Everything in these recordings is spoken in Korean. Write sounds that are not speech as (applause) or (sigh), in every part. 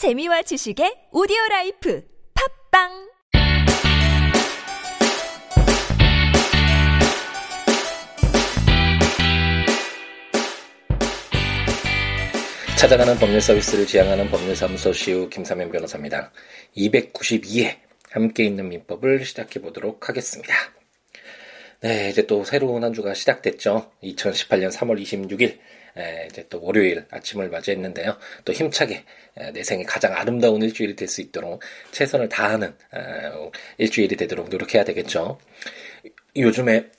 재미와 지식의 오디오 라이프 팟빵 찾아가는 법률 서비스를 지향하는 법률사무소 시우 김삼연 변호사입니다. 292회 함께 읽는 민법을 시작해 보도록 하겠습니다. 네, 이제 또 새로운 한 주가 시작됐죠. 2018년 3월 26일 이제 또 월요일 아침을 맞이했는데요. 또 힘차게 내 생에 가장 아름다운 일주일이 될 수 있도록 최선을 다하는 일주일이 되도록 노력해야 되겠죠. 요즘에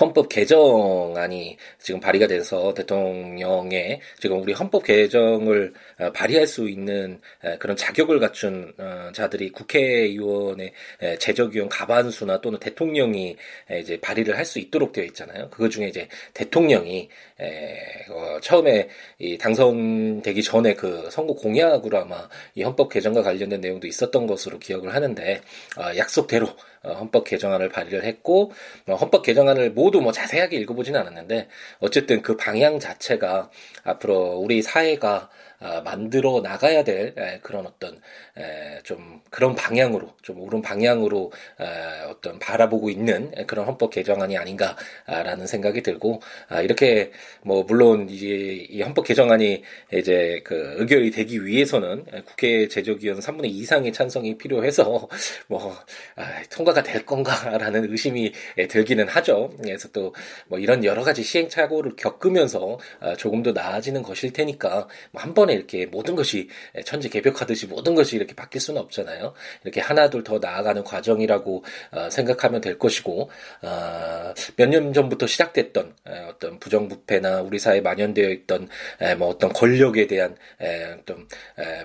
헌법 개정안이 지금 발의가 돼서 대통령의 지금 우리 헌법 개정을 어, 발의할 수 있는 그런 자격을 갖춘 어, 자들이 국회의원의 제적위원 가반수나 또는 대통령이 이제 발의를 할 수 있도록 되어 있잖아요. 그거 중에 이제 대통령이 어, 처음에 당선되기 전에 그 선거 공약으로 아마 이 헌법 개정과 관련된 내용도 있었던 것으로 기억을 하는데 약속대로 헌법 개정안을 발의를 했고 헌법 개정안을 모두 뭐 자세하게 읽어보지는 않았는데 어쨌든 그 방향 자체가 앞으로 우리 사회가 아, 만들어 나가야 될 그런 어떤 좀 그런 방향으로 좀 옳은 방향으로 어떤 바라보고 있는 그런 헌법 개정안이 아닌가라는 생각이 들고 아, 이렇게 뭐 물론 이제 이 헌법 개정안이 이제 그 의결이 되기 위해서는 국회 제적위원 3분의 2 이상의 찬성이 필요해서 (laughs) 뭐 아, 통과가 될 건가라는 의심이 들기는 하죠. 그래서 또 뭐 이런 여러 가지 시행착오를 겪으면서 조금 더 나아지는 것일 테니까 뭐한 번에 이렇게 모든 것이 천지 개벽하듯이 모든 것이 이렇게 바뀔 수는 없잖아요. 이렇게 하나 둘 더 나아가는 과정이라고 어, 생각하면 될 것이고 어, 몇년 전부터 시작됐던 어떤 부정부패나 우리 사회에 만연되어 있던 뭐 어떤 권력에 대한 어떤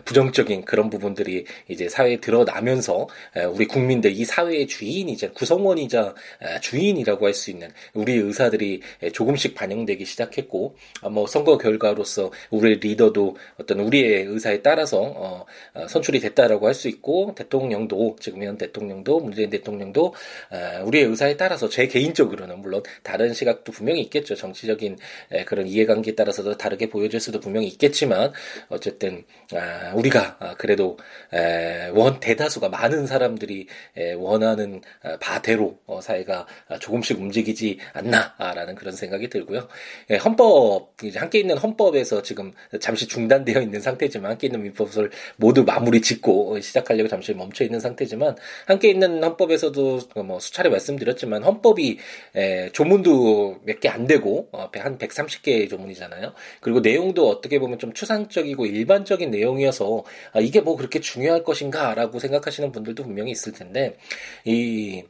부정적인 그런 부분들이 이제 사회에 드러나면서 우리 국민들 이 사회의 주인이자 구성원이자 주인이라고 할 수 있는 우리 의사들이 조금씩 반영되기 시작했고 어, 뭐 선거 결과로서 우리 리더도 어떤 우리의 의사에 따라서 어, 어, 선출이 됐다라고 할 수 있고 대통령도 지금 현 대통령도 문재인 대통령도 어, 우리의 의사에 따라서 제 개인적으로는 물론 다른 시각도 분명히 있겠죠 정치적인 에, 그런 이해관계에 따라서도 다르게 보여질 수도 분명히 있겠지만 어쨌든 아, 우리가 아, 그래도 에, 원 대다수가 많은 사람들이 에, 원하는 아, 바대로 어, 사회가 조금씩 움직이지 않나라는 그런 생각이 들고요. 예, 헌법 이제 함께 있는 헌법에서 지금 잠시 중단된 되어 있는 상태지만 함께 있는 민법을 모두 마무리 짓고 시작하려고 잠시 멈춰 있는 상태지만 함께 있는 헌법에서도 뭐 수차례 말씀드렸지만 헌법이 에, 조문도 몇 개 안 되고 어, 한 130개의 조문이잖아요. 그리고 내용도 어떻게 보면 좀 추상적이고 일반적인 내용이어서 아, 이게 뭐 그렇게 중요할 것인가라고 생각하시는 분들도 분명히 있을 텐데 이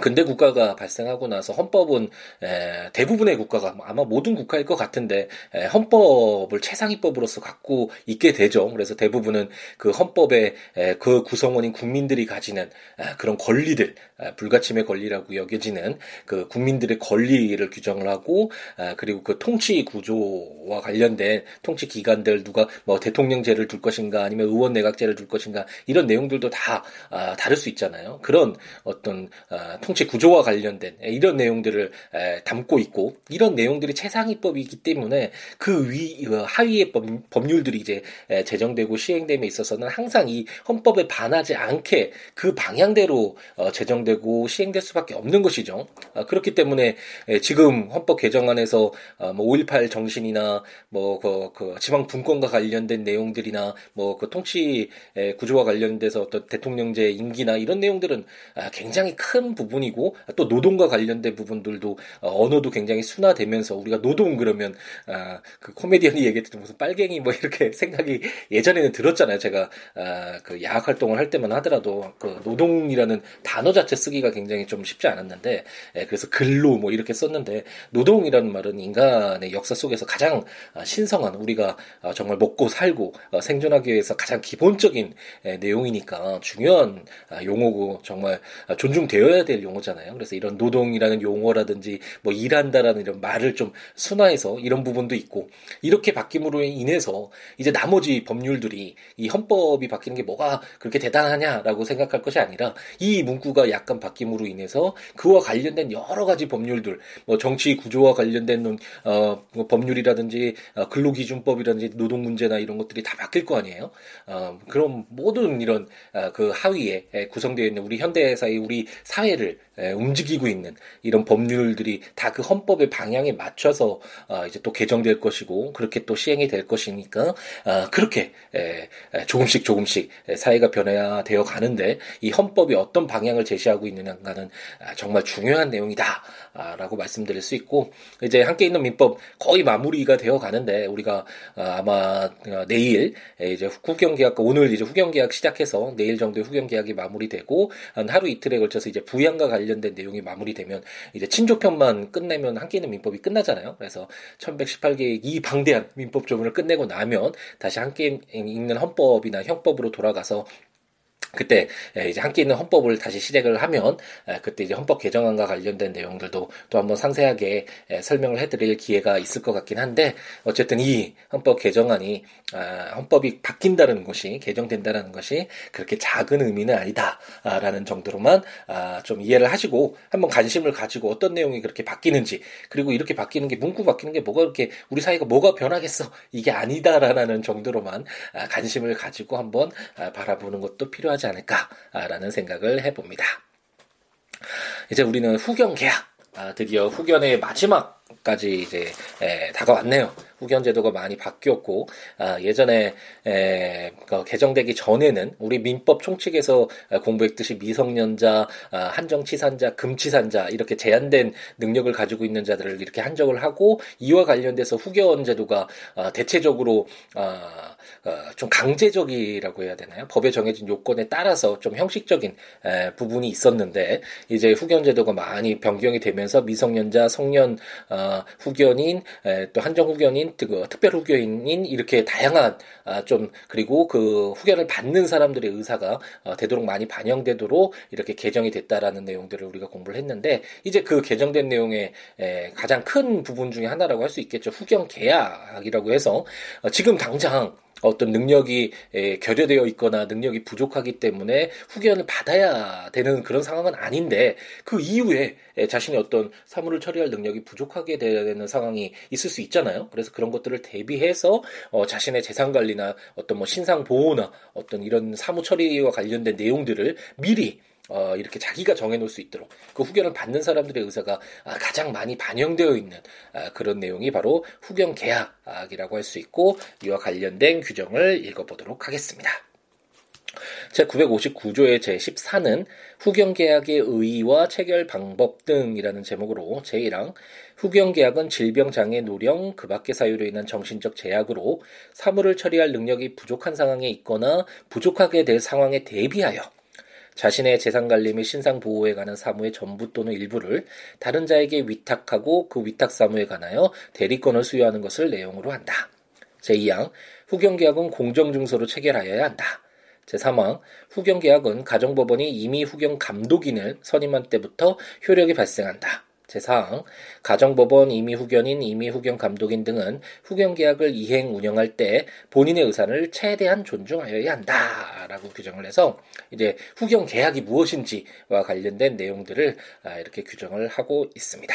근대 국가가 발생하고 나서 헌법은 에, 대부분의 국가가 아마 모든 국가일 것 같은데 에, 헌법을 최상위법으로서 갖고 있게 되죠. 그래서 대부분은 그 헌법의 에, 그 구성원인 국민들이 가지는 에, 그런 권리들, 에, 불가침의 권리라고 여겨지는 그 국민들의 권리를 규정을 하고 에, 그리고 그 통치 구조와 관련된 통치 기관들 누가 뭐 대통령제를 둘 것인가 아니면 의원 내각제를 둘 것인가 이런 내용들도 다 아, 다를 수 있잖아요. 그런 어떤 아, 통치 구조와 관련된 이런 내용들을 담고 있고 이런 내용들이 최상위법이기 때문에 그 위 하위의 법, 률들이 이제 제정되고 시행됨에 있어서는 항상 이 헌법에 반하지 않게 그 방향대로 어, 제정되고 시행될 수밖에 없는 것이죠. 아, 그렇기 때문에 지금 헌법 개정안에서 5.18 어, 정신이나 뭐그 그 지방 분권과 관련된 내용들이나 뭐 그 통치 구조와 관련돼서 어떤 대통령제 임기나 이런 내용들은 아, 굉장히 큰 부분 부분이고 또 노동과 관련된 부분들도 어, 언어도 굉장히 순화되면서 우리가 노동 그러면 아, 그 코미디언이 얘기했던 무슨 빨갱이 뭐 이렇게 (laughs) 생각이 예전에는 들었잖아요. 제가 아, 그 야학 활동을 할 때만 하더라도 그 노동이라는 단어 자체 쓰기가 굉장히 좀 쉽지 않았는데 예, 그래서 근로 뭐 이렇게 썼는데 노동이라는 말은 인간의 역사 속에서 가장 아, 신성한 우리가 아, 정말 먹고 살고 어, 생존하기 위해서 가장 기본적인 예, 내용이니까 중요한 아, 용어고 정말 존중되어야 될될 용어잖아요. 그래서 이런 노동이라는 용어라든지 뭐 일한다라는 이런 말을 좀 순화해서 이런 부분도 있고 이렇게 바뀜으로 인해서 이제 나머지 법률들이 이 헌법이 바뀌는 게 뭐가 그렇게 대단하냐라고 생각할 것이 아니라 이 문구가 약간 바뀜으로 인해서 그와 관련된 여러 가지 법률들 뭐 정치 구조와 관련된 어, 뭐 법률이라든지 어, 근로기준법이라든지 노동 문제나 이런 것들이 다 바뀔 거 아니에요. 어, 그럼 모든 이런 어, 그 하위에 구성되어 있는 우리 현대사의 우리 사회를 움직이고 있는 이런 법률들이 다 그 헌법의 방향에 맞춰서 어, 이제 또 개정될 것이고 그렇게 또 시행이 될 것이니까 어, 그렇게 조금씩 조금씩 사회가 변화되어 가는데 이 헌법이 어떤 방향을 제시하고 있느냐가는 아, 정말 중요한 내용이다라고 말씀드릴 수 있고 이제 함께 있는 민법 거의 마무리가 되어 가는데 우리가 어, 아마 내일 이제 후경 계약 오늘 이제 후경 계약 시작해서 내일 정도에 후경 계약이 마무리되고 한 하루 이틀에 걸쳐서 이제 부양 과 관련된 내용이 마무리되면 이제 친족편만 끝내면 함께 있는 민법이 끝나잖아요. 그래서 1118개의 이 방대한 민법 조문을 끝내고 나면 다시 함께 있는 헌법이나 형법으로 돌아가서 그때 이제 함께 있는 헌법을 다시 시작을 하면 그때 이제 헌법 개정안과 관련된 내용들도 또 한번 상세하게 설명을 해드릴 기회가 있을 것 같긴 한데 어쨌든 이 헌법 개정안이 아, 헌법이 바뀐다는 것이 개정된다는 것이 그렇게 작은 의미는 아니다라는 정도로만 아, 좀 이해를 하시고 한번 관심을 가지고 어떤 내용이 그렇게 바뀌는지 그리고 이렇게 바뀌는 게 문구 바뀌는 게 뭐가 그렇게 우리 사회가 뭐가 변하겠어 이게 아니다라는 정도로만 아, 관심을 가지고 한번 바라보는 것도 필요하지. 하지 않을까라는 생각을 해봅니다. 이제 우리는 후견 계약, 아, 드디어 후견의 마지막 까지 이제 에, 다가왔네요. 후견 제도가 많이 바뀌었고 아, 예전에 에, 그 개정되기 전에는 우리 민법 총칙에서 공부했듯이 미성년자, 아, 한정치산자, 금치산자 이렇게 제한된 능력을 가지고 있는 자들을 이렇게 한정을 하고 이와 관련돼서 후견 제도가 아, 대체적으로 아, 어, 좀 강제적이라고 해야 되나요? 법에 정해진 요건에 따라서 좀 형식적인 에, 부분이 있었는데 이제 후견 제도가 많이 변경이 되면서 미성년자, 성년 어, 후견인, 에, 또 한정 후견인, 그, 특별 후견인 이렇게 다양한 아, 좀 그리고 그 후견을 받는 사람들의 의사가 어, 되도록 많이 반영되도록 이렇게 개정이 됐다라는 내용들을 우리가 공부를 했는데 이제 그 개정된 내용의 에, 가장 큰 부분 중에 하나라고 할 수 있겠죠. 후견 계약이라고 해서 어, 지금 당장 어떤 능력이 결여되어 있거나 능력이 부족하기 때문에 후견을 받아야 되는 그런 상황은 아닌데 그 이후에 자신의 어떤 사물을 처리할 능력이 부족하게 되는 상황이 있을 수 있잖아요. 그래서 그런 것들을 대비해서 어, 자신의 재산 관리나 어떤 뭐 신상 보호나 어떤 이런 사무 처리와 관련된 내용들을 미리 어, 이렇게 자기가 정해놓을 수 있도록 그 후견을 받는 사람들의 의사가 아, 가장 많이 반영되어 있는 아, 그런 내용이 바로 후견 계약이라고 할 수 있고 이와 관련된 규정을 읽어보도록 하겠습니다. 제959조의 제14는 후견계약의 의의와 체결 방법 등이라는 제목으로 제1항 후견계약은 질병 장애 노령 그 밖의 사유로 인한 정신적 제약으로 사물을 처리할 능력이 부족한 상황에 있거나 부족하게 될 상황에 대비하여 자신의 재산 관리 및 신상 보호에 관한 사무의 전부 또는 일부를 다른 자에게 위탁하고 그 위탁 사무에 관하여 대리권을 수여하는 것을 내용으로 한다. 제2항 후견계약은 공정증서로 체결하여야 한다. 제3항 후견계약은 가정법원이 이미 후견 감독인을 선임한 때부터 효력이 발생한다. 제4항 가정법원 임의 후견인 임의 후견 감독인 등은 후견 계약을 이행 운영할 때 본인의 의사를 최대한 존중하여야 한다라고 규정을 해서 이제 후견 계약이 무엇인지와 관련된 내용들을 아, 이렇게 규정을 하고 있습니다.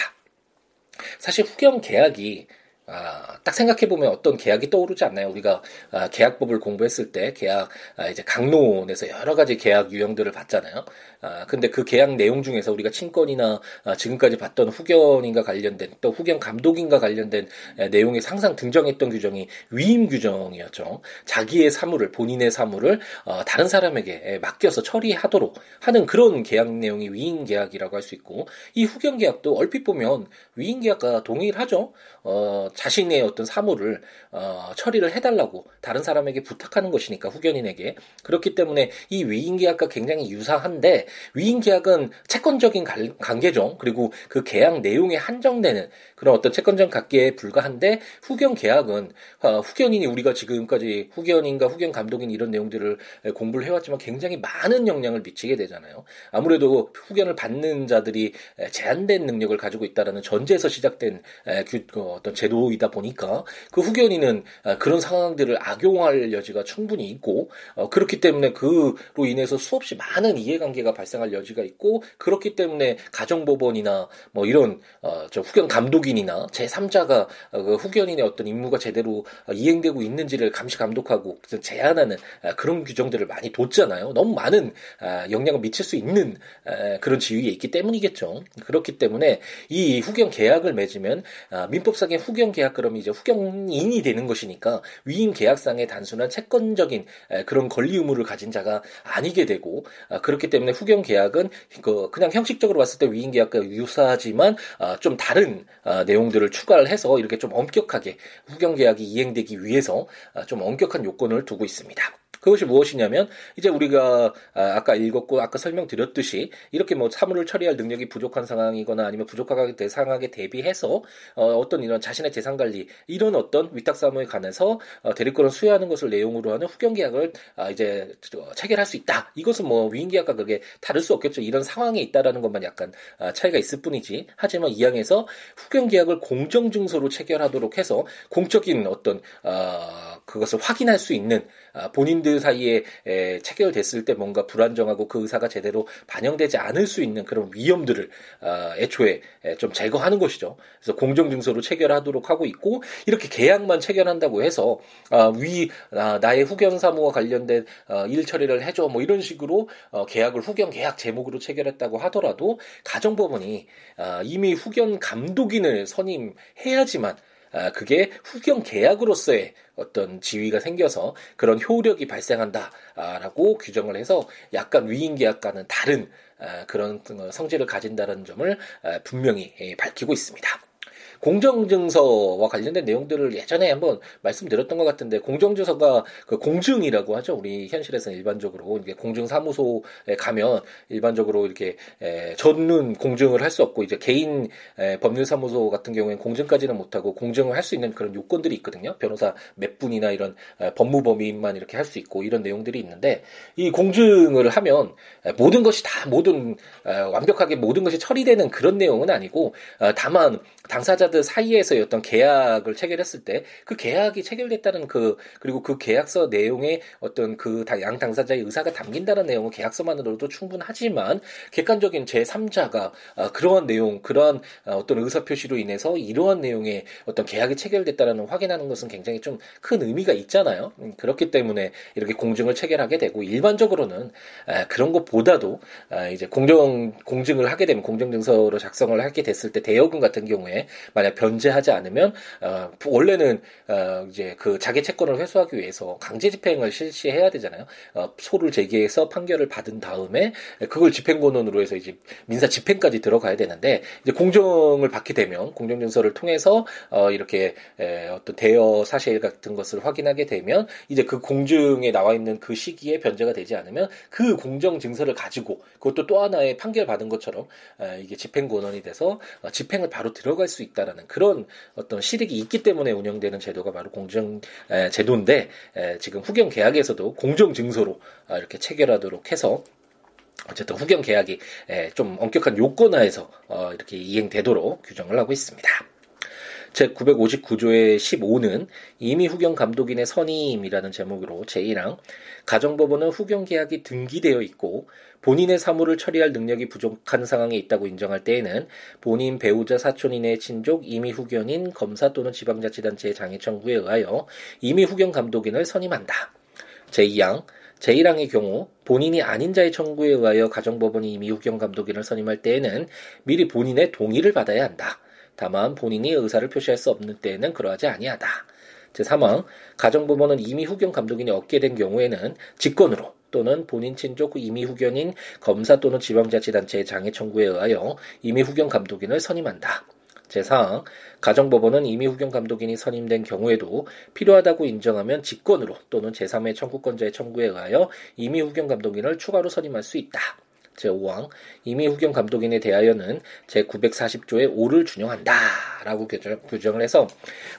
사실 후견 계약이 아, 딱 생각해보면 어떤 계약이 떠오르지 않나요? 우리가 아, 계약법을 공부했을 때 계약, 아, 이제 강론에서 여러 가지 계약 유형들을 봤잖아요. 아, 근데 그 계약 내용 중에서 우리가 친권이나 아, 지금까지 봤던 후견인과 관련된 또 후견 감독인과 관련된 에, 내용에 항상 등장했던 규정이 위임 규정이었죠. 자기의 사물을, 본인의 사물을 어, 다른 사람에게 에, 맡겨서 처리하도록 하는 그런 계약 내용이 위임 계약이라고 할 수 있고 이 후견 계약도 얼핏 보면 위임 계약과 동일하죠. 어, 자신의 어떤 사물을 어, 처리를 해달라고 다른 사람에게 부탁하는 것이니까 후견인에게 그렇기 때문에 이 위임 계약과 굉장히 유사한데 위임 계약은 채권적인 관계죠. 그리고 그 계약 내용에 한정되는 그런 어떤 채권적 관계에 불과한데 후견 계약은 어, 후견인이 우리가 지금까지 후견인과 후견 감독인 이런 내용들을 공부를 해왔지만 굉장히 많은 영향을 미치게 되잖아요. 아무래도 후견을 받는 자들이 제한된 능력을 가지고 있다라는 전제에서 시작된 그 어떤 제도이다 보니까 그 후견인은 그런 상황들을 악용할 여지가 충분히 있고 어, 그렇기 때문에 그로 인해서 수없이 많은 이해관계가 발생할 여지가 있고 그렇기 때문에 가정법원이나 뭐 이런 어, 저 후견 감독인이나 제 3자가 어, 그 후견인의 어떤 임무가 제대로 이행되고 있는지를 감시 감독하고 제한하는 그런 규정들을 많이 뒀잖아요. 너무 많은 영향을 미칠 수 있는 그런 지위에 있기 때문이겠죠. 그렇기 때문에 이 후견 계약을 맺으면 민법상의 후견 계약 그러면 이제 후견인이 되는 것이니까 위임 계약상의 단순한 채권적인 그런 권리 의무를 가진 자가 아니게 되고 그렇기 때문에 후견 계약은 그 그냥 형식적으로 봤을 때 위임 계약과 유사하지만 좀 다른 내용들을 추가를 해서 이렇게 좀 엄격하게 후견 계약이 이행되기 위해서 좀 엄격한 요건을 두고 있습니다. 그것이 무엇이냐면 이제 우리가 아, 아까 읽었고 아까 설명드렸듯이 이렇게 뭐 사물을 처리할 능력이 부족한 상황이거나 아니면 부족하게 될 상황에 대비해서 어, 떤 이런 자신의 재산 관리 이런 어떤 위탁 사무에 관해서 어, 대리권을 수여하는 것을 내용으로 하는 후견 계약을 아, 이제 체결할 수 있다. 이것은 뭐 위임 계약과 그게 다를 수 없겠죠. 이런 상황에 있다라는 것만 약간 아, 차이가 있을 뿐이지. 하지만 이 항에서 후견 계약을 공정 증서로 체결하도록 해서 공적인 어떤 어, 그것을 확인할 수 있는 아, 본인들 사이에 체결됐을 때 뭔가 불안정하고 그 의사가 제대로 반영되지 않을 수 있는 그런 위험들을 아, 애초에 좀 제거하는 것이죠. 그래서 공정증서로 체결하도록 하고 있고 이렇게 계약만 체결한다고 해서 아, 위 나의 후견 사무와 관련된 어, 일 처리를 해줘 뭐 이런 식으로 어, 계약을 후견 계약 제목으로 체결했다고 하더라도 가정법원이 이미 후견 감독인을 선임해야지만 그게 후견 계약으로서의 어떤 지위가 생겨서 그런 효력이 발생한다라고 규정을 해서 약간 위임 계약과는 다른 그런 성질을 가진다는 점을 분명히 예, 밝히고 있습니다. 공정증서와 관련된 내용들을 예전에 한번 말씀드렸던 것 같은데 공정증서가 그 공증이라고 하죠. 우리 현실에서는 일반적으로 이게 공증사무소에 가면 일반적으로 이렇게 에, 전문 공증을 할 수 없고 이제 개인 에, 법률사무소 같은 경우에는 공증까지는 못하고 공증을 할 수 있는 그런 요건들이 있거든요. 변호사 몇 분이나 이런 에, 법무법인만 이렇게 할 수 있고 이런 내용들이 있는데 이 공증을 하면 에, 모든 것이 다 모든 에, 완벽하게 모든 것이 처리되는 그런 내용은 아니고 어, 다만 당사자 들 사이에서의 어떤 계약을 체결했을 때 그 계약이 체결됐다는 그 그리고 그 계약서 내용에 어떤 그 양 당사자의 의사가 담긴다는 내용은 계약서만으로도 충분하지만 객관적인 제 3자가 어, 그러한 내용 그러한 어, 어떤 의사 표시로 인해서 이러한 내용의 어떤 계약이 체결됐다는 확인하는 것은 굉장히 좀 큰 의미가 있잖아요. 음, 그렇기 때문에 이렇게 공증을 체결하게 되고 일반적으로는 그런 것보다도 아, 이제 공정 공증을 하게 되면 공정증서로 작성을 하게 됐을 때 대여금 같은 경우에 만약 변제하지 않으면 어, 원래는 어, 이제 그 자기 채권을 회수하기 위해서 강제 집행을 실시해야 되잖아요. 어, 소를 제기해서 판결을 받은 다음에 그걸 집행권원으로 해서 이제 민사 집행까지 들어가야 되는데 이제 공정을 받게 되면 공정증서를 통해서 어, 이렇게 에, 어떤 대여 사실 같은 것을 확인하게 되면 이제 그 공증에 나와 있는 그 시기에 변제가 되지 않으면 그 공정 증서를 가지고 그것도 또 하나의 판결 받은 것처럼 에, 이게 집행권원이 돼서 어, 집행을 바로 들어갈 수 있다 라는 그런 어떤 실익이 있기 때문에 운영되는 제도가 바로 공정 에, 제도인데 에, 지금 후견 계약에서도 공정 증서로 아, 이렇게 체결하도록 해서 어쨌든 후견 계약이 에, 좀 엄격한 요건하에서 어, 이렇게 이행되도록 규정을 하고 있습니다. 제959조의 15는 이미 후견 감독인의 선임이라는 제목으로 제1항 가정법원은 후견 계약이 등기되어 있고 본인의 사무를 처리할 능력이 부족한 상황에 있다고 인정할 때에는 본인 배우자 사촌인의 친족 이미 후견인 검사 또는 지방자치단체의 장애 청구에 의하여 이미 후견 감독인을 선임한다. 제2항 제1항의 경우 본인이 아닌 자의 청구에 의하여 가정법원이 이미 후견 감독인을 선임할 때에는 미리 본인의 동의를 받아야 한다. 다만 본인이 의사를 표시할 수 없는 때에는 그러하지 아니하다. 제3항 가정법원은 이미 후견 감독인이 얻게 된 경우에는 직권으로 또는 본인 친족 이미 후견인 검사 또는 지방자치단체의 장애 청구에 의하여 이미 후견 감독인을 선임한다. 제4항 가정법원은 이미 후견 감독인이 선임된 경우에도 필요하다고 인정하면 직권으로 또는 제3의 청구권자의 청구에 의하여 이미 후견 감독인을 추가로 선임할 수 있다. 제5항 이미 후견 감독인에 대하여는 제940조의 5를 준용한다. 라고 규정을 해서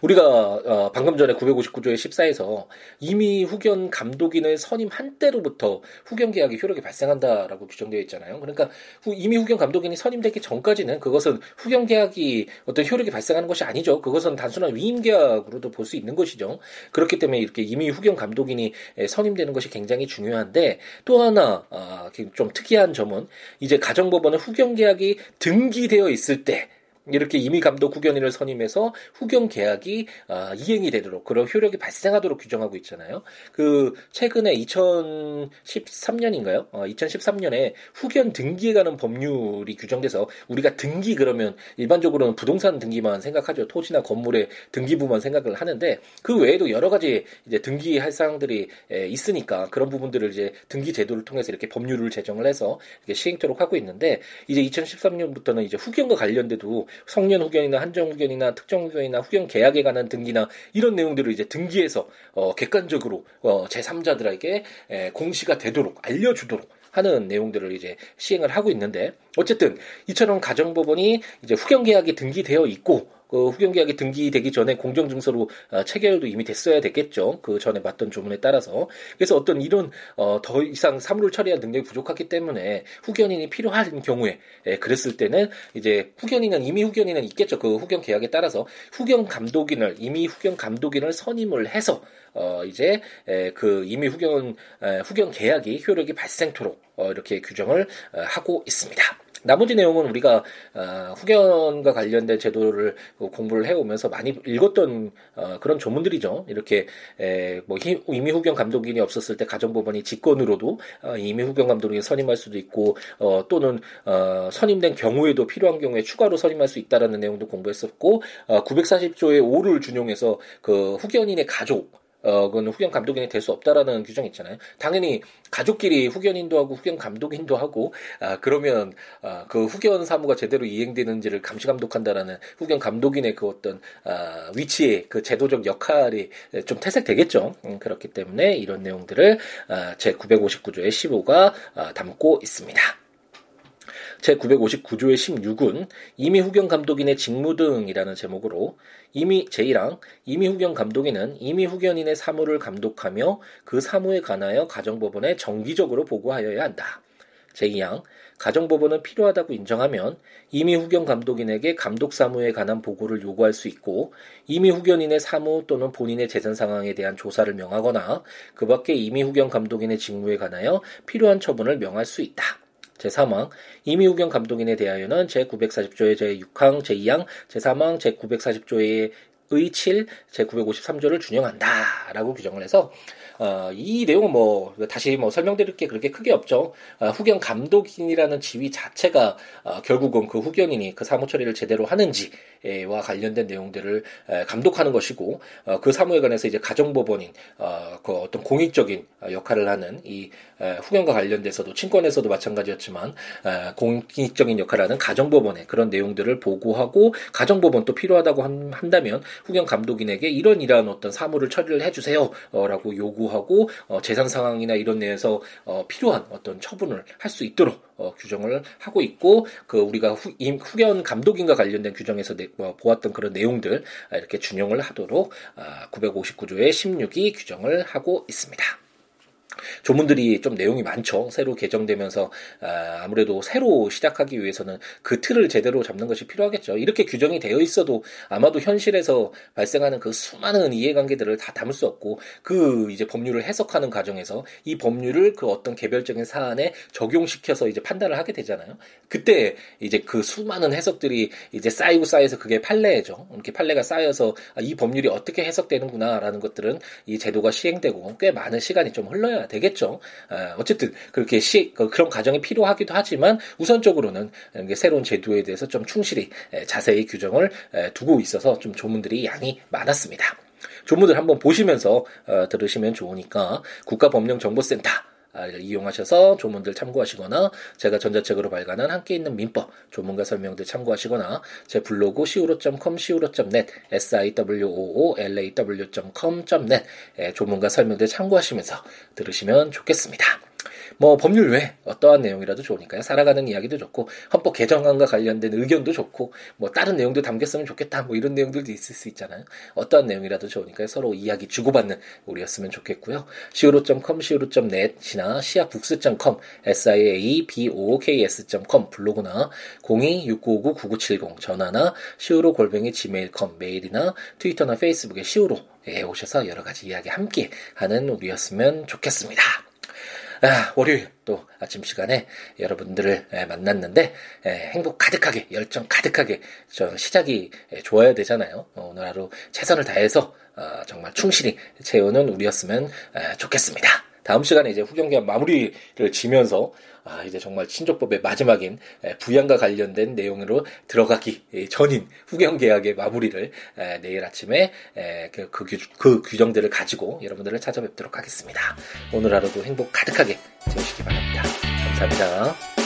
우리가 어, 방금 전에 959조의 14에서 이미 후견 감독인을 선임 한 때로부터 후견 계약이 효력이 발생한다라고 규정되어 있잖아요. 그러니까 후, 이미 후견 감독인이 선임되기 전까지는 그것은 후견 계약이 어떤 효력이 발생하는 것이 아니죠. 그것은 단순한 위임 계약으로도 볼 수 있는 것이죠. 그렇기 때문에 이렇게 이미 후견 감독인이 선임되는 것이 굉장히 중요한데 또 하나 어, 좀 특이한 점은 이제 가정법원의 후견 계약이 등기되어 있을 때 이렇게 임의 감독 후견인을 선임해서 후견 계약이 아, 이행이 되도록 그런 효력이 발생하도록 규정하고 있잖아요. 그 최근에 2013년인가요? 어, 2013년에 후견 등기에 관한 법률이 규정돼서 우리가 등기 그러면 일반적으로는 부동산 등기만 생각하죠. 토지나 건물의 등기부만 생각을 하는데 그 외에도 여러 가지 이제 등기할 사항들이 있으니까 그런 부분들을 이제 등기 제도를 통해서 이렇게 법률을 제정을 해서 이렇게 시행토록 하고 있는데 이제 2013년부터는 이제 후견과 관련돼도 성년 후견이나 한정 후견이나 특정 후견이나 후견 계약에 관한 등기나 이런 내용들을 이제 등기해서 어, 객관적으로 어, 제3자들에게 에, 공시가 되도록 알려주도록 하는 내용들을 이제 시행을 하고 있는데 어쨌든 이처럼 가정법원이 이제 후견 계약이 등기되어 있고 그 후견 계약이 등기되기 전에 공정 증서로 어, 체결도 이미 됐어야 됐겠죠. 그 전에 봤던 조문에 따라서. 그래서 어떤 이런 어, 더 이상 사물을 처리할 능력이 부족하기 때문에 후견인이 필요한 경우에 예, 그랬을 때는 이제 후견인은 이미 후견인은 있겠죠. 그 후견 계약에 따라서 후견 감독인을 이미 후견 감독인을 선임을 해서 어 이제 에, 그 이미 후견 에, 후견 계약이 효력이 발생토록 어, 이렇게 규정을 어, 하고 있습니다. 나머지 내용은 우리가 어, 후견과 관련된 제도를 공부를 해오면서 많이 읽었던 어, 그런 조문들이죠. 이렇게 에, 뭐 이미 후견 감독인이 없었을 때 가정법원이 직권으로도 어, 이미 후견 감독인이 선임할 수도 있고 어, 또는 어, 선임된 경우에도 필요한 경우에 추가로 선임할 수 있다라는 내용도 공부했었고 어, 940조의 5를 준용해서 그 후견인의 가족 어, 그건 후견 감독인이 될 수 없다라는 규정이 있잖아요. 당연히 가족끼리 후견인도 하고 후견 감독인도 하고, 아, 그러면, 아, 그 후견 사무가 제대로 이행되는지를 감시 감독한다라는 후견 감독인의 그 어떤, 아, 위치의 그 제도적 역할이 좀 퇴색되겠죠. 음, 그렇기 때문에 이런 내용들을, 아, 제 959조의 15가 아, 담고 있습니다. 제959조의 16은 이미 후견 감독인의 직무 등이라는 제목으로 이미 제1항 이미 후견 감독인은 이미 후견인의 사무를 감독하며 그 사무에 관하여 가정법원에 정기적으로 보고하여야 한다. 제2항 가정법원은 필요하다고 인정하면 이미 후견 감독인에게 감독 사무에 관한 보고를 요구할 수 있고 이미 후견인의 사무 또는 본인의 재산 상황에 대한 조사를 명하거나 그 밖에 이미 후견 감독인의 직무에 관하여 필요한 처분을 명할 수 있다. 제3항 이미후견 감독인에 대하여는 제940조의 제6항 제2항 제3항 제940조의 의 7 제953조를 준용한다 라고 규정을 해서 어, 이 내용은 뭐 다시 뭐 설명드릴 게 그렇게 크게 없죠. 어, 후견 감독인이라는 지위 자체가 어, 결국은 그 후견인이 그 사무 처리를 제대로 하는지와 관련된 내용들을 에, 감독하는 것이고 어, 그 사무에 관해서 이제 가정법원인 어, 그 어떤 공익적인 역할을 하는 이 에, 후견과 관련돼서도 친권에서도 마찬가지였지만 에, 공익적인 역할을 하는 가정법원의 그런 내용들을 보고하고 가정법원 또 필요하다고 한, 한다면 후견 감독인에게 이런 이러한 어떤 사무를 처리를 해주세요라고 요구 요구하고 어, 재산 상황이나 이런 내에서 어, 필요한 어떤 처분을 할 수 있도록 어, 규정을 하고 있고 그 우리가 후, 후견 감독인과 관련된 규정에서 내, 뭐, 보았던 그런 내용들 아, 이렇게 준용을 하도록 아, 959조의 16이 규정을 하고 있습니다. 조문들이 좀 내용이 많죠. 새로 개정되면서 아, 아무래도 새로 시작하기 위해서는 그 틀을 제대로 잡는 것이 필요하겠죠. 이렇게 규정이 되어 있어도 아마도 현실에서 발생하는 그 수많은 이해관계들을 다 담을 수 없고 그 이제 법률을 해석하는 과정에서 이 법률을 그 어떤 개별적인 사안에 적용시켜서 이제 판단을 하게 되잖아요. 그때 이제 그 수많은 해석들이 이제 쌓이고 쌓여서 그게 판례죠. 이렇게 판례가 쌓여서 아, 이 법률이 어떻게 해석되는구나라는 것들은 이 제도가 시행되고 꽤 많은 시간이 좀 흘러야 되 겠죠. 아, 어쨌든 그렇게 시 그, 그런 과정이 필요하기도 하지만 우선적으로는 새로운 제도에 대해서 좀 충실히 자세히 규정을 두고 있어서 좀 조문들이 양이 많았습니다. 조문들 한번 보시면서 어, 들으시면 좋으니까 국가법령정보센터 아, 이용하셔서 조문들 참고하시거나 제가 전자책으로 발간한 함께 있는 민법 조문과 설명들 참고하시거나 제 블로그 siwo.com siwo.net siwoolaw.com.net 조문과 설명들 참고하시면서 들으시면 좋겠습니다. 뭐 법률 외에 어떠한 내용이라도 좋으니까요. 살아가는 이야기도 좋고 헌법 개정안과 관련된 의견도 좋고 뭐 다른 내용도 담겼으면 좋겠다. 뭐 이런 내용들도 있을 수 있잖아요. 어떠한 내용이라도 좋으니까요. 서로 이야기 주고받는 우리였으면 좋겠고요. siwo.com, siwo.net이나 siabooks.com, siabooks.com 블로그나 026959-9970 전화나 siwo 골뱅이 gmail.com 메일이나 트위터나 페이스북에 siwo로에 오셔서 여러 가지 이야기 함께 하는 우리였으면 좋겠습니다. 아, 월요일 또 아침 시간에 여러분들을 만났는데 행복 가득하게 열정 가득하게 저 시작이 좋아야 되잖아요. 어, 오늘 하루 최선을 다해서 어, 정말 충실히 채우는 우리였으면 좋겠습니다. 다음 시간에 이제 후경기한 마무리를 지면서 아, 이제 정말 친족법의 마지막인 부양과 관련된 내용으로 들어가기 전인 후경 계약의 마무리를 내일 아침에 그, 그, 그 규정들을 가지고 여러분들을 찾아뵙도록 하겠습니다. 오늘 하루도 행복 가득하게 채우시기 바랍니다. 감사합니다.